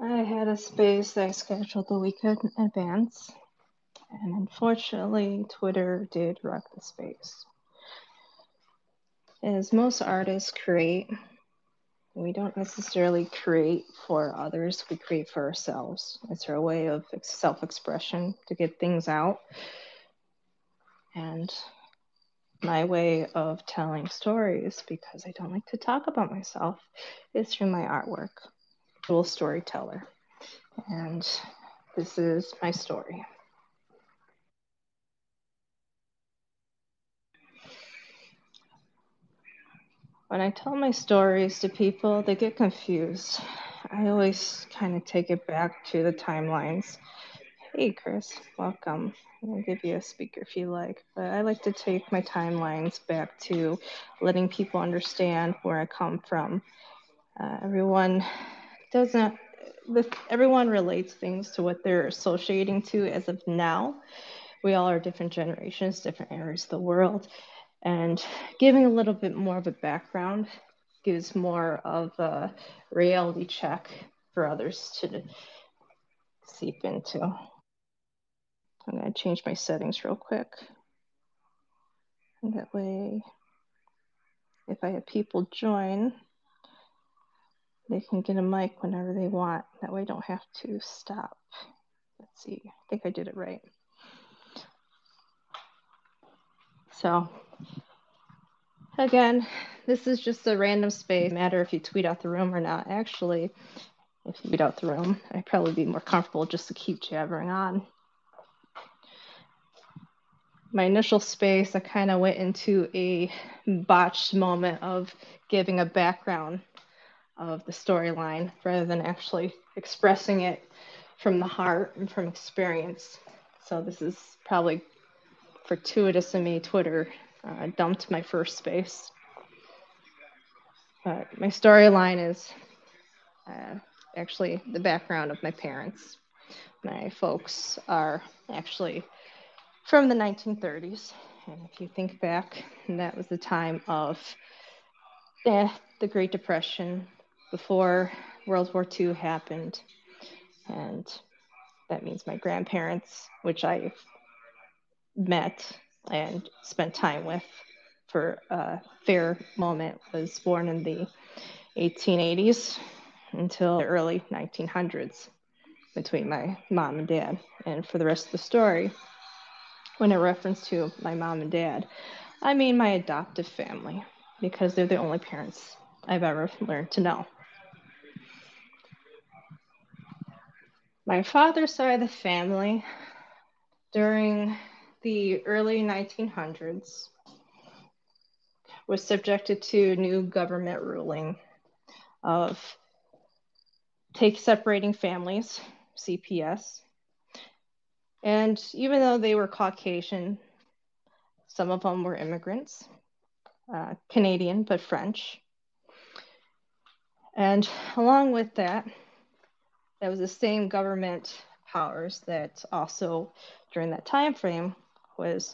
I had a space I scheduled the week in advance, and unfortunately, Twitter did wreck the space. As most artists create, we don't necessarily create for others, we create for ourselves. It's our way of self expression to get things out. And my way of telling stories, because I don't like to talk about myself, is through my artwork. Dual storyteller. And this is my story. When I tell my stories to people, they get confused. I always kind of take it back to the timelines. Hey, Chris, welcome. I'll give you a speaker if you like. But I like to take my timelines back to letting people understand where I come from. Uh, everyone doesn't, everyone relates things to what they're associating to as of now. We all are different generations, different areas of the world. And giving a little bit more of a background gives more of a reality check for others to seep into. I'm going to change my settings real quick. And that way, if I have people join, they can get a mic whenever they want. That way I don't have to stop. Let's see, I think I did it right. So again, this is just a random space. matter if you tweet out the room or not. Actually, if you tweet out the room, I'd probably be more comfortable just to keep jabbering on. My initial space, I kind of went into a botched moment of giving a background of the storyline rather than actually expressing it from the heart and from experience. So this is probably fortuitous of me. Twitter uh, dumped my first space. But my storyline is uh, actually the background of my parents. My folks are actually from the 1930s. And if you think back, that was the time of eh, the Great Depression, before World War II happened. And that means my grandparents, which I met and spent time with for uh, a fair moment, was born in the 1880s until the early 1900s between my mom and dad. And for the rest of the story, when I reference to my mom and dad, I mean my adoptive family because they're the only parents I've ever learned to know. My father's side of the family, during the early 1900s, was subjected to new government ruling of take separating families, CPS. And even though they were Caucasian, some of them were immigrants, uh, Canadian, but French. And along with that, that was the same government powers that also during that time frame was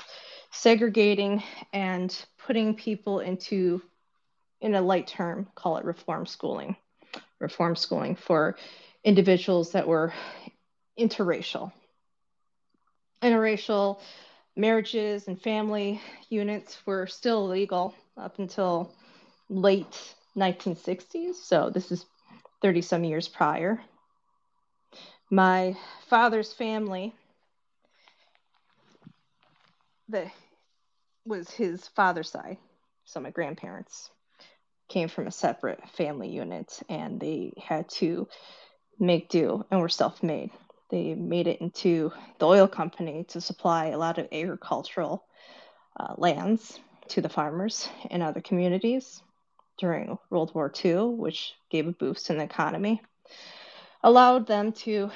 segregating and putting people into in a light term call it reform schooling reform schooling for individuals that were interracial. Interracial marriages and family units were still legal up until late 1960s so this is 30 some years prior. My father's family that was his father's side so my grandparents came from a separate family unit and they had to make do and were self-made they made it into the oil company to supply a lot of agricultural uh, lands to the farmers in other communities during World War II, which gave a boost in the economy allowed them to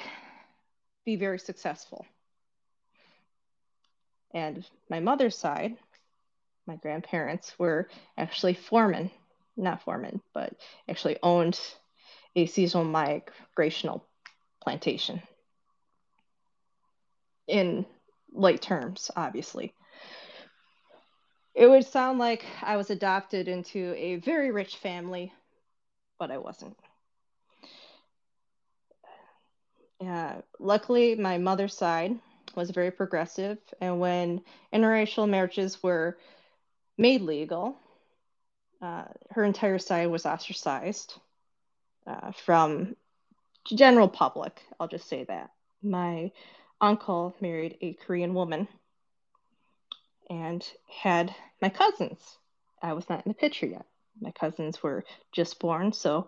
be very successful. And my mother's side, my grandparents were actually foremen, not foremen, but actually owned a seasonal migrational plantation. In light terms, obviously. It would sound like I was adopted into a very rich family, but I wasn't. Uh, luckily, my mother's side was very progressive, and when interracial marriages were made legal, uh, her entire side was ostracized uh, from general public. I'll just say that. My uncle married a Korean woman and had my cousins. I was not in the picture yet. My cousins were just born, so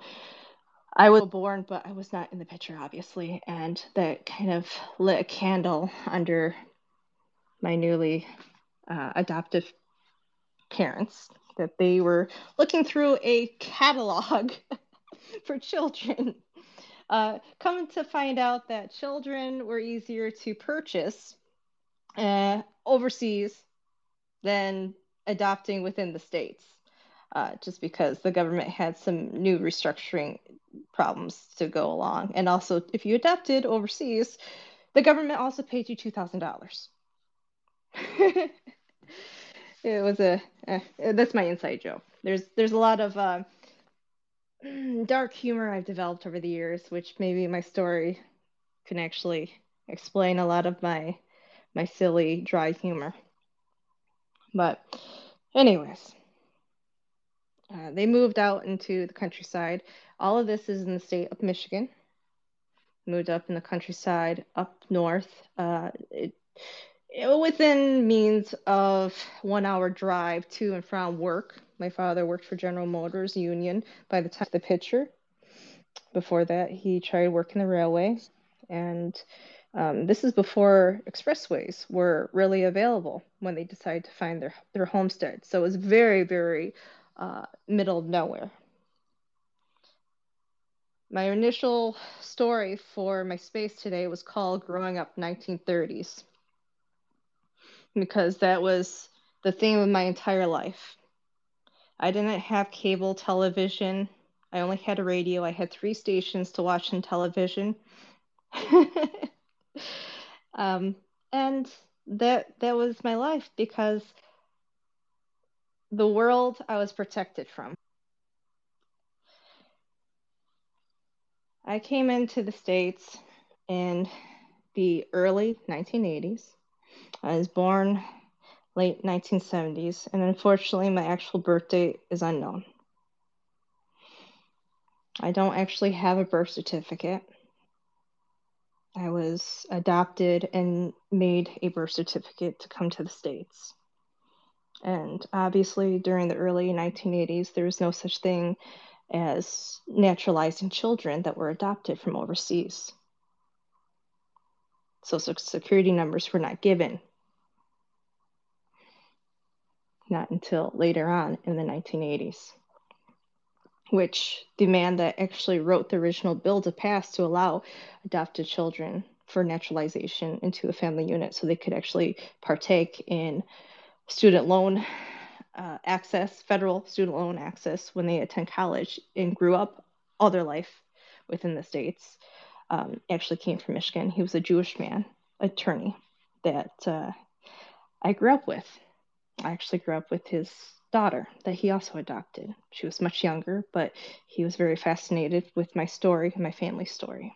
I was born, but I was not in the picture, obviously. And that kind of lit a candle under my newly uh, adoptive parents that they were looking through a catalog for children. Uh, coming to find out that children were easier to purchase uh, overseas than adopting within the states, uh, just because the government had some new restructuring problems to go along. And also, if you adopted overseas, the government also paid you $2,000. it was a eh, that's my inside joke. There's there's a lot of uh, dark humor I've developed over the years, which maybe my story can actually explain a lot of my my silly dry humor. But, anyways, uh, they moved out into the countryside. All of this is in the state of Michigan. Moved up in the countryside, up north. Uh, it, it, within means of one hour drive to and from work. My father worked for General Motors Union by the time the picture. Before that, he tried working the railway and um, this is before expressways were really available when they decided to find their, their homestead. So it was very, very uh, middle of nowhere. My initial story for my space today was called Growing Up 1930s because that was the theme of my entire life. I didn't have cable television. I only had a radio. I had three stations to watch on television. um, and that that was my life because the world I was protected from. I came into the States in the early 1980s. I was born late 1970s, and unfortunately, my actual birth date is unknown. I don't actually have a birth certificate. I was adopted and made a birth certificate to come to the States. And obviously, during the early 1980s, there was no such thing as naturalizing children that were adopted from overseas. Social security numbers were not given. Not until later on in the 1980s which the man that actually wrote the original bill to pass to allow adopted children for naturalization into a family unit so they could actually partake in student loan uh, access, federal student loan access when they attend college and grew up all their life within the states. Um, actually came from Michigan. He was a Jewish man, attorney that uh, I grew up with. I actually grew up with his daughter that he also adopted. She was much younger, but he was very fascinated with my story, my family story.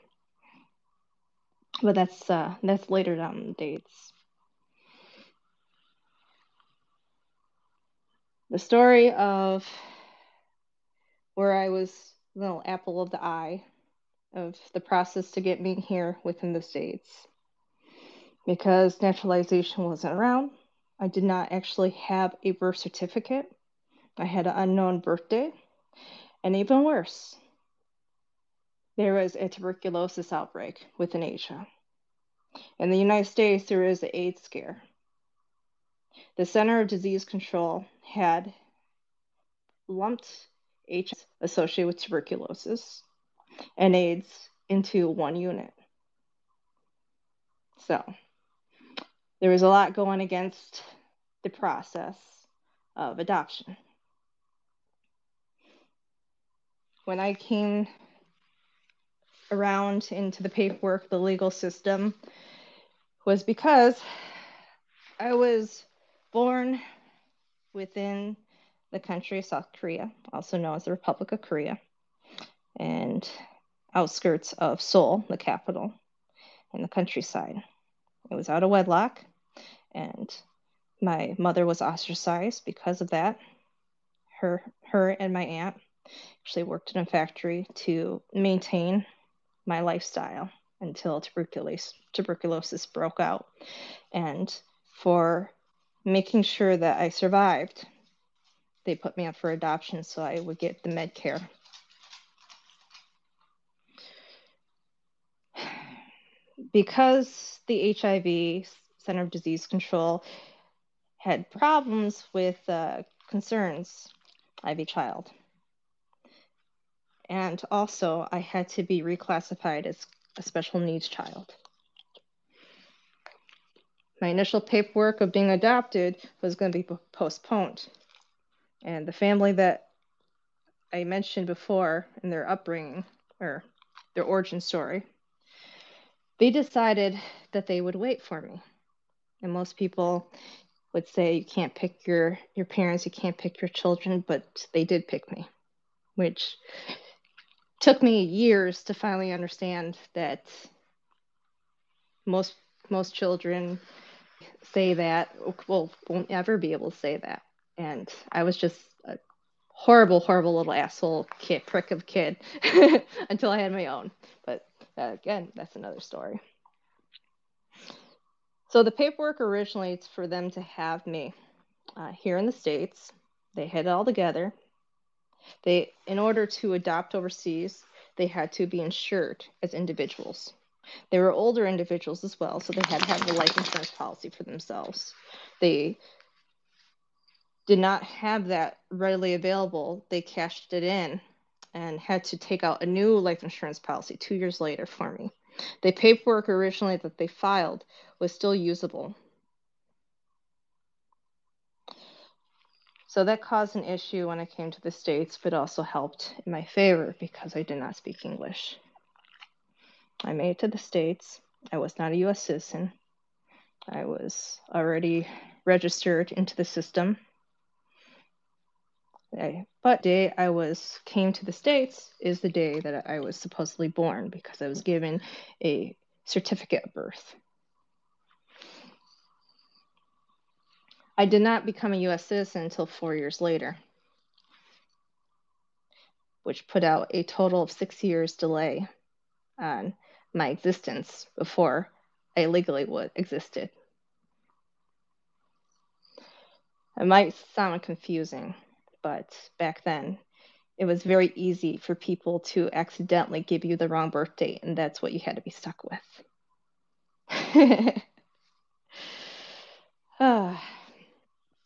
But that's uh, that's later down the dates. The story of where I was the little apple of the eye of the process to get me here within the states. Because naturalization wasn't around, I did not actually have a birth certificate. I had an unknown birthday. And even worse, there was a tuberculosis outbreak within Asia. In the United States, there is the AIDS scare. The Center of Disease Control had lumped HIV associated with tuberculosis and AIDS into one unit. So, there was a lot going against the process of adoption. When I came around into the paperwork, the legal system, was because I was born within the country of South Korea, also known as the Republic of Korea, and outskirts of Seoul, the capital, in the countryside. It was out of wedlock, and my mother was ostracized because of that. Her, her and my aunt actually worked in a factory to maintain my lifestyle until tuberculosis, tuberculosis broke out. And for making sure that I survived, they put me up for adoption so I would get the med care. Because the HIV Center of Disease Control had problems with uh, concerns, I have a child. And also, I had to be reclassified as a special needs child. My initial paperwork of being adopted was going to be postponed. And the family that I mentioned before in their upbringing or their origin story, they decided that they would wait for me. And most people would say you can't pick your your parents, you can't pick your children, but they did pick me, which took me years to finally understand that most most children say that well won't ever be able to say that. And i was just a horrible horrible little asshole kid prick of kid until i had my own. But uh, again that's another story. So the paperwork originally it's for them to have me uh, here in the states. They had it all together. They in order to adopt overseas they had to be insured as individuals they were older individuals as well, so they had to have a life insurance policy for themselves. They did not have that readily available. They cashed it in and had to take out a new life insurance policy two years later for me. The paperwork originally that they filed was still usable. So that caused an issue when I came to the States, but also helped in my favor because I did not speak English. I made it to the States. I was not a US citizen. I was already registered into the system. I, but day I was came to the States is the day that I was supposedly born because I was given a certificate of birth. I did not become a US citizen until four years later, which put out a total of six years delay on my existence before I legally would existed. It might sound confusing, but back then it was very easy for people to accidentally give you the wrong birth date, and that's what you had to be stuck with. uh,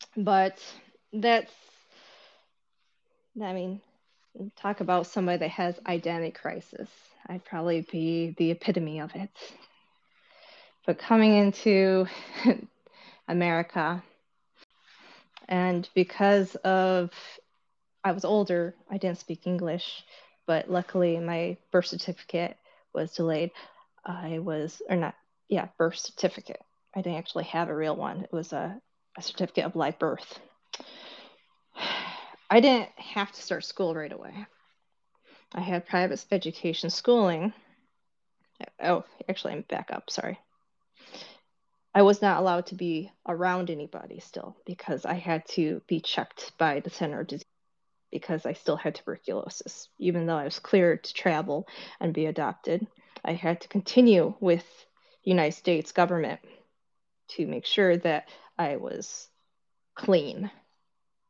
but that's, I mean, talk about somebody that has identity crisis. I'd probably be the epitome of it. But coming into America, and because of I was older, I didn't speak English, but luckily my birth certificate was delayed. I was, or not, yeah, birth certificate. I didn't actually have a real one. It was a, a certificate of live birth. I didn't have to start school right away. I had private education schooling. Oh, actually, I'm back up. Sorry. I was not allowed to be around anybody still because I had to be checked by the Center of Disease because I still had tuberculosis. Even though I was cleared to travel and be adopted, I had to continue with the United States government to make sure that I was clean.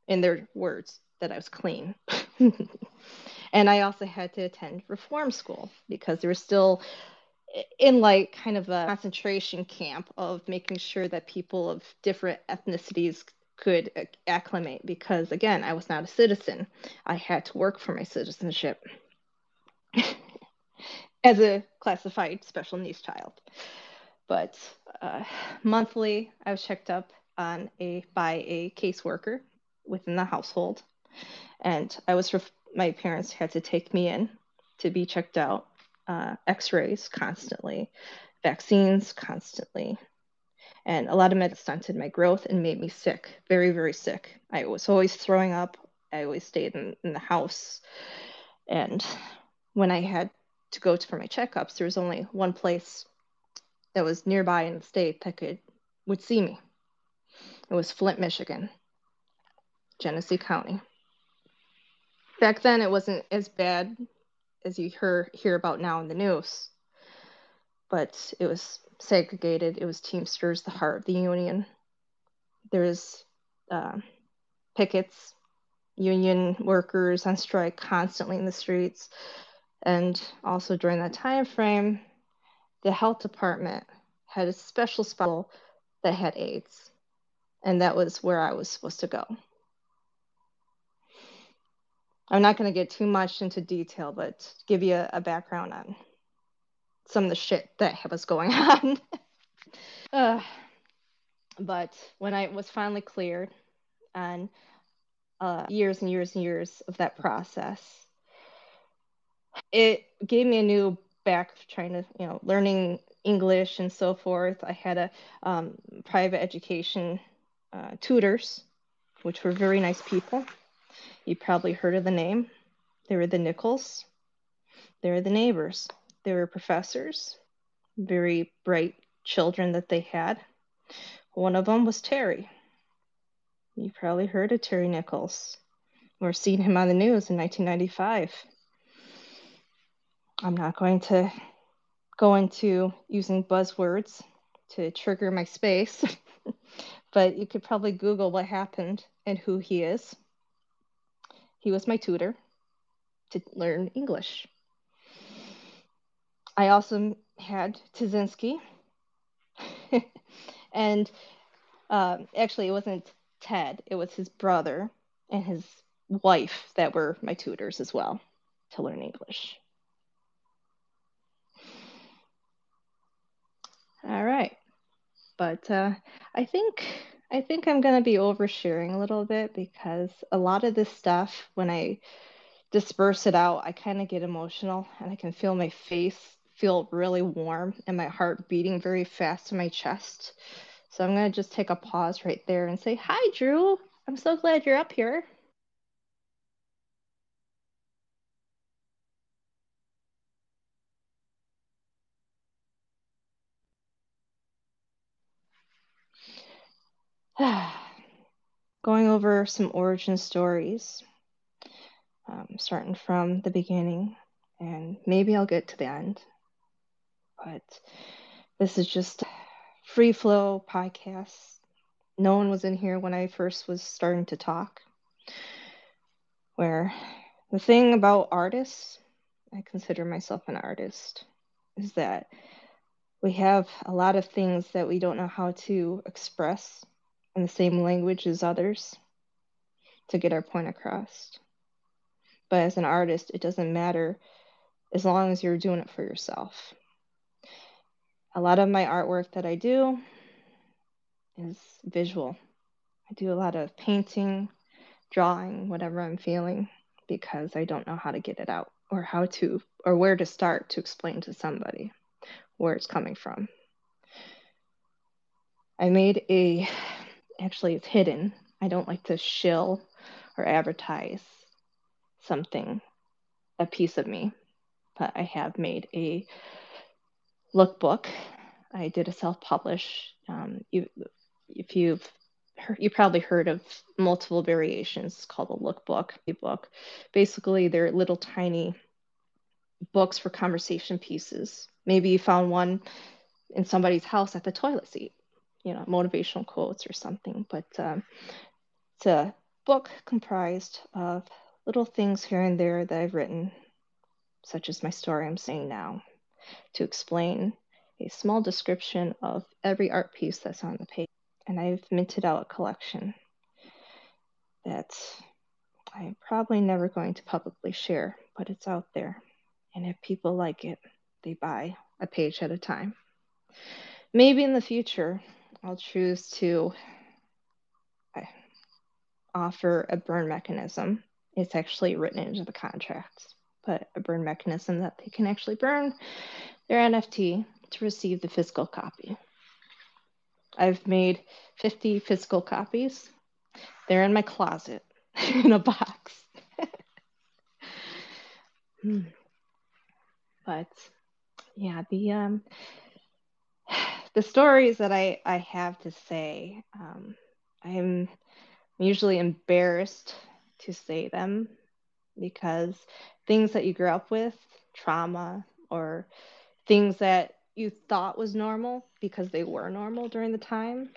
In their words, that I was clean. and I also had to attend reform school because there was still in like kind of a concentration camp of making sure that people of different ethnicities could acclimate because again i was not a citizen. I had to work for my citizenship as a classified special needs child. But uh, monthly i was checked up on a by a caseworker within the household and I was ref- my parents had to take me in to be checked out uh, x rays constantly, vaccines constantly. And a lot of meds stunted my growth and made me sick, very, very sick. I was always throwing up. I always stayed in, in the house. And when I had to go to, for my checkups, there was only one place that was nearby in the state that could would see me. It was Flint, Michigan, Genesee County. Back then, it wasn't as bad as you hear hear about now in the news, but it was segregated. It was Teamsters, the heart of the union. There was uh, pickets, union workers on strike constantly in the streets, and also during that time frame, the health department had a special spell that had AIDS, and that was where I was supposed to go. I'm not going to get too much into detail, but give you a, a, background on some of the shit that was going on. uh, but when I was finally cleared, and uh, years and years and years of that process, it gave me a new back trying to, you know, learning English and so forth. I had a um, private education uh, tutors, which were very nice people. You probably heard of the name. They were the Nichols. They were the neighbors. They were professors, very bright children that they had. One of them was Terry. You probably heard of Terry Nichols or seen him on the news in 1995. I'm not going to go into using buzzwords to trigger my space, but you could probably Google what happened and who he is. He was my tutor to learn English. I also had Kaczynski, and um, actually, it wasn't Ted, it was his brother and his wife that were my tutors as well to learn English. All right. But uh, I think I think I'm gonna be oversharing a little bit because a lot of this stuff, when I disperse it out, I kind of get emotional and I can feel my face feel really warm and my heart beating very fast in my chest. So I'm gonna just take a pause right there and say, Hi, Drew. I'm so glad you're up here. Going over some origin stories, um, starting from the beginning, and maybe I'll get to the end. But this is just free flow podcast. No one was in here when I first was starting to talk. Where the thing about artists, I consider myself an artist, is that we have a lot of things that we don't know how to express in the same language as others to get our point across. But as an artist, it doesn't matter as long as you're doing it for yourself. A lot of my artwork that I do is visual. I do a lot of painting, drawing, whatever I'm feeling, because I don't know how to get it out or how to or where to start to explain to somebody where it's coming from. I made a actually it's hidden. I don't like to shill or advertise something, a piece of me, but I have made a lookbook. I did a self-publish. Um, you, if you've heard, you probably heard of multiple variations called a lookbook. Book. Basically, they're little tiny books for conversation pieces. Maybe you found one in somebody's house at the toilet seat you know motivational quotes or something but um, it's a book comprised of little things here and there that i've written such as my story i'm saying now to explain a small description of every art piece that's on the page. And i've minted out a collection that i'm probably never going to publicly share but it's out there. And if people like it they buy a page at a time. Maybe in the future I'll choose to offer a burn mechanism. It's actually written into the contract, but a burn mechanism that they can actually burn their NFT to receive the physical copy. I've made 50 physical copies. They're in my closet in a box. Hmm. But yeah, the um, the stories that I, I have to say, um, I'm usually embarrassed to say them because things that you grew up with, trauma, or things that you thought was normal because they were normal during the time,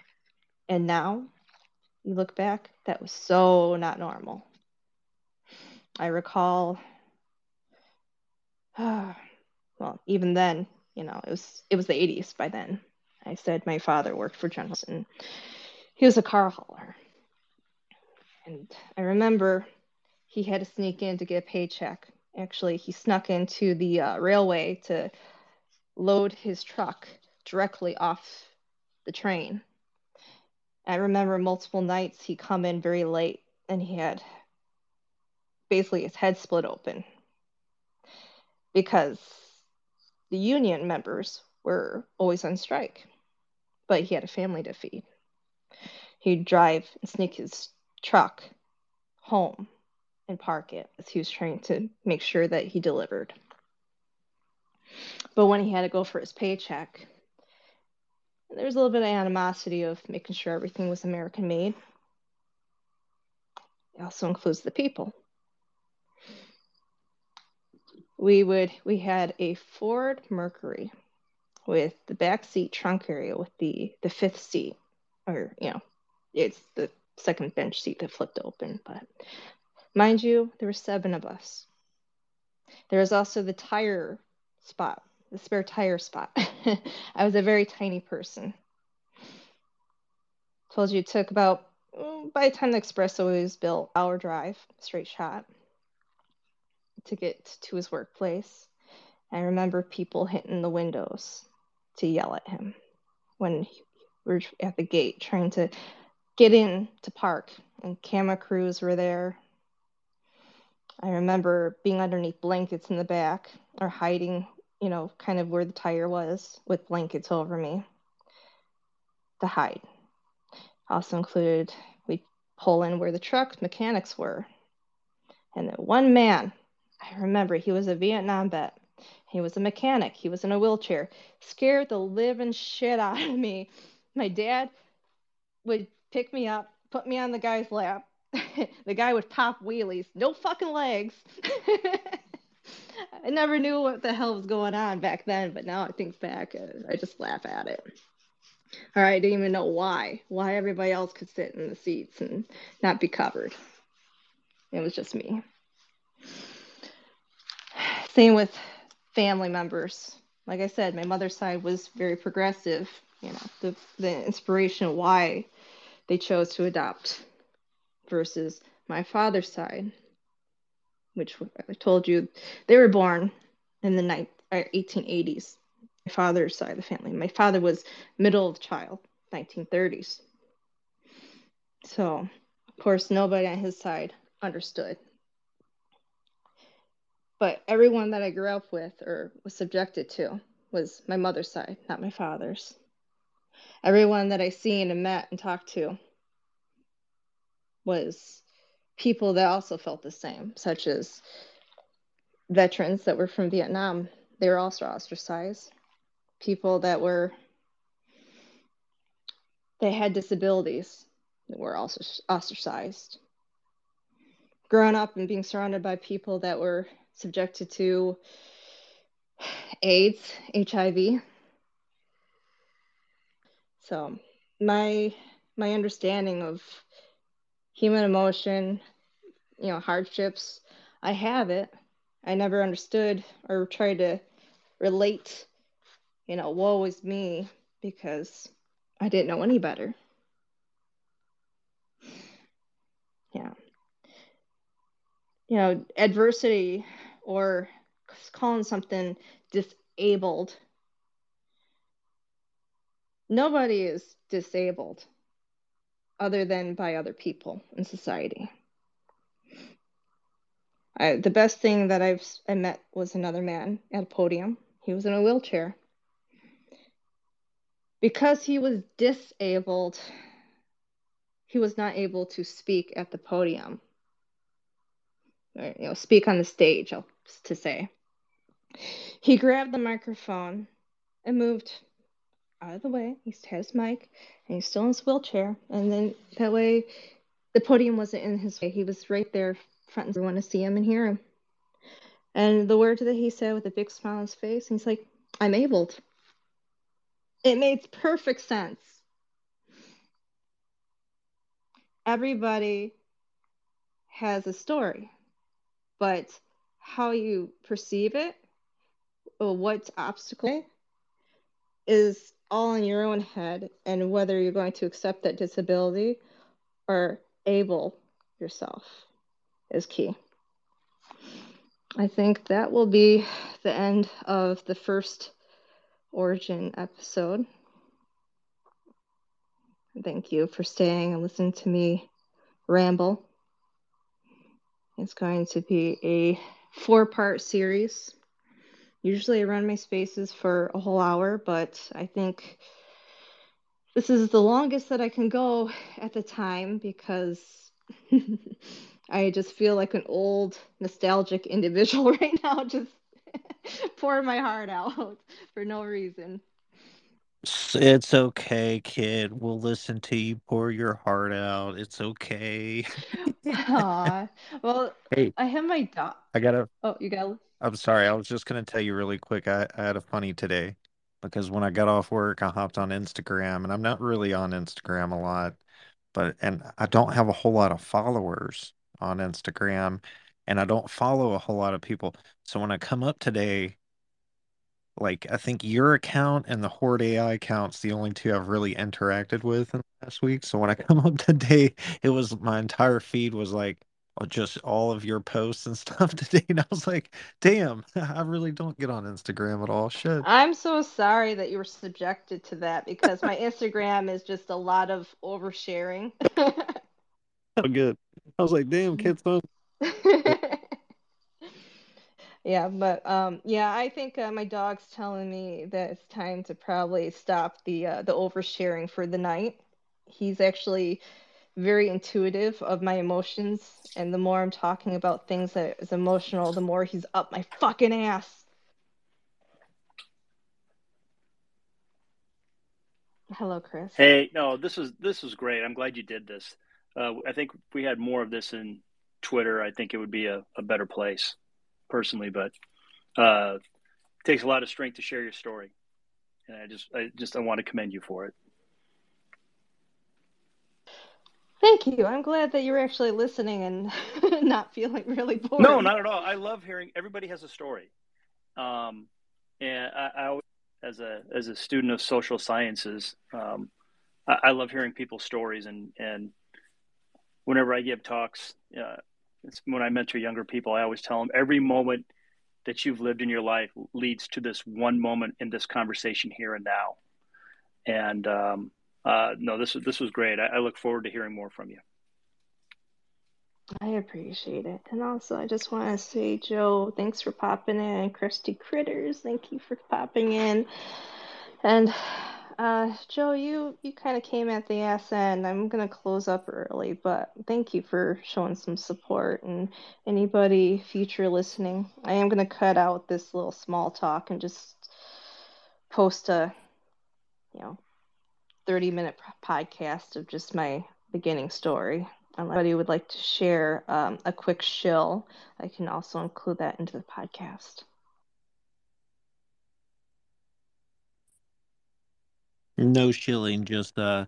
and now you look back, that was so not normal. I recall, well, even then, you know, it was it was the 80s by then. I said my father worked for General he was a car hauler. And I remember he had to sneak in to get a paycheck. Actually, he snuck into the uh, railway to load his truck directly off the train. I remember multiple nights he come in very late and he had basically his head split open because the union members were always on strike, but he had a family to feed. He'd drive and sneak his truck home and park it as he was trying to make sure that he delivered. But when he had to go for his paycheck, there was a little bit of animosity of making sure everything was American made. It also includes the people. We would we had a Ford Mercury with the back seat trunk area with the the fifth seat, or you know, it's the second bench seat that flipped open. But mind you, there were seven of us. There was also the tire spot the spare tire spot. I was a very tiny person. Told you it took about, mm, by the time the espresso was built, hour drive, straight shot, to get to his workplace. I remember people hitting the windows to yell at him when we were at the gate trying to get in to park, and camera crews were there. I remember being underneath blankets in the back or hiding you know, kind of where the tire was with blankets over me to hide. Also included, we pull in where the truck mechanics were. And then one man, I remember he was a Vietnam vet. He was a mechanic. He was in a wheelchair. Scared the living shit out of me. My dad would pick me up, put me on the guy's lap. the guy would pop wheelies, no fucking legs. I never knew what the hell was going on back then, but now I think back, I just laugh at it. Or I didn't even know why, why everybody else could sit in the seats and not be covered. It was just me. Same with family members. Like I said, my mother's side was very progressive. You know, the the inspiration why they chose to adopt versus my father's side which I told you they were born in the ni- 1880s. Uh, my father's side of the family. My father was middle of child, 1930s. So, of course, nobody on his side understood. But everyone that I grew up with or was subjected to was my mother's side, not my father's. Everyone that I seen and met and talked to was people that also felt the same, such as veterans that were from Vietnam. They were also ostracized. People that were they had disabilities that were also ostracized. Growing up and being surrounded by people that were subjected to AIDS, HIV. So my my understanding of human emotion, you know, hardships. I have it. I never understood or tried to relate, you know, woe is me because I didn't know any better. Yeah. You know, adversity or calling something disabled. Nobody is disabled other than by other people in society. I, the best thing that I've I met was another man at a podium. He was in a wheelchair. Because he was disabled, he was not able to speak at the podium. Or, you know, speak on the stage, to say. He grabbed the microphone and moved out of the way. He has his mic and he's still in his wheelchair. And then that way the podium wasn't in his way. He was right there front and want to see him and hear him. And the words that he said with a big smile on his face, he's like, I'm abled. It made perfect sense. Everybody has a story, but how you perceive it or what obstacle is all in your own head and whether you're going to accept that disability or able yourself is key. I think that will be the end of the first origin episode. Thank you for staying and listening to me ramble. It's going to be a four part series. Usually I run my spaces for a whole hour, but I think this is the longest that I can go at the time because I just feel like an old nostalgic individual right now, just pouring my heart out for no reason. It's okay, kid. We'll listen to you pour your heart out. It's okay. Aw. Well, hey, I have my dog. I gotta. Oh, you got. I'm sorry. I was just gonna tell you really quick. I, I had a funny today because when I got off work, I hopped on Instagram, and I'm not really on Instagram a lot, but and I don't have a whole lot of followers on Instagram, and I don't follow a whole lot of people. So when I come up today like I think your account and the Horde AI account's the only two I've really interacted with in the last week. So when I come up today, it was my entire feed was like just all of your posts and stuff today. And I was like, damn, I really don't get on Instagram at all. Shit. I'm so sorry that you were subjected to that because my Instagram is just a lot of oversharing. oh, good. I was like, damn, kids on. Yeah, but um, yeah, I think uh, my dog's telling me that it's time to probably stop the uh, the oversharing for the night. He's actually very intuitive of my emotions, and the more I'm talking about things that is emotional, the more he's up my fucking ass. Hello, Chris. Hey, no, this is this is great. I'm glad you did this. Uh, I think if we had more of this in Twitter, I think it would be a, a better place personally, but uh, it takes a lot of strength to share your story, and I just I just I want to commend you for it. Thank you. I'm glad that you're actually listening and not feeling really bored. No, not at all. I love hearing everybody has a story, um, and I, I always, as a as a student of social sciences, um, I, I, love hearing people's stories and and whenever I give talks, uh, when I mentor younger people, I always tell them every moment that you've lived in your life leads to this one moment in this conversation here and now. And um, uh, no, this this was great. I, I look forward to hearing more from you. I appreciate it. And also, I just want to say, Joe, thanks for popping in. Christy Critters, thank you for popping in. And uh, Joe, you you kind of came at the ass end. I'm gonna close up early, but thank you for showing some support and anybody future listening. I am gonna cut out this little small talk and just post a, you know, 30 minute podcast of just my beginning story. Unless anybody would like to share um, a quick shill, I can also include that into the podcast. No shilling, just uh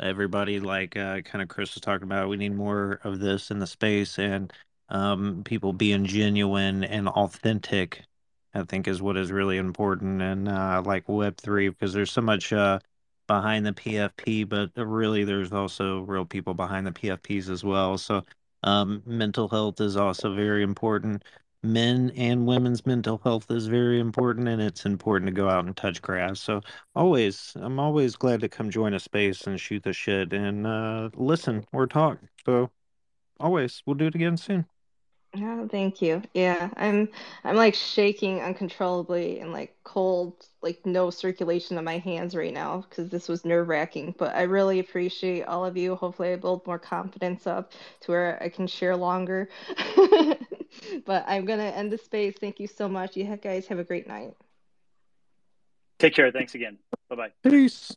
everybody like uh kind of Chris was talking about. We need more of this in the space and um people being genuine and authentic. I think is what is really important and uh like Web three because there's so much uh behind the PFP, but really there's also real people behind the PFPs as well. So um mental health is also very important men and women's mental health is very important and it's important to go out and touch grass. So always I'm always glad to come join a space and shoot the shit and uh listen or talk. So always we'll do it again soon. Oh, thank you. Yeah, I'm I'm like shaking uncontrollably and like cold, like no circulation in my hands right now because this was nerve-wracking. But I really appreciate all of you. Hopefully, I build more confidence up to where I can share longer. But I'm gonna end the space. Thank you so much. You guys have a great night. Take care. Thanks again. Bye bye. Peace.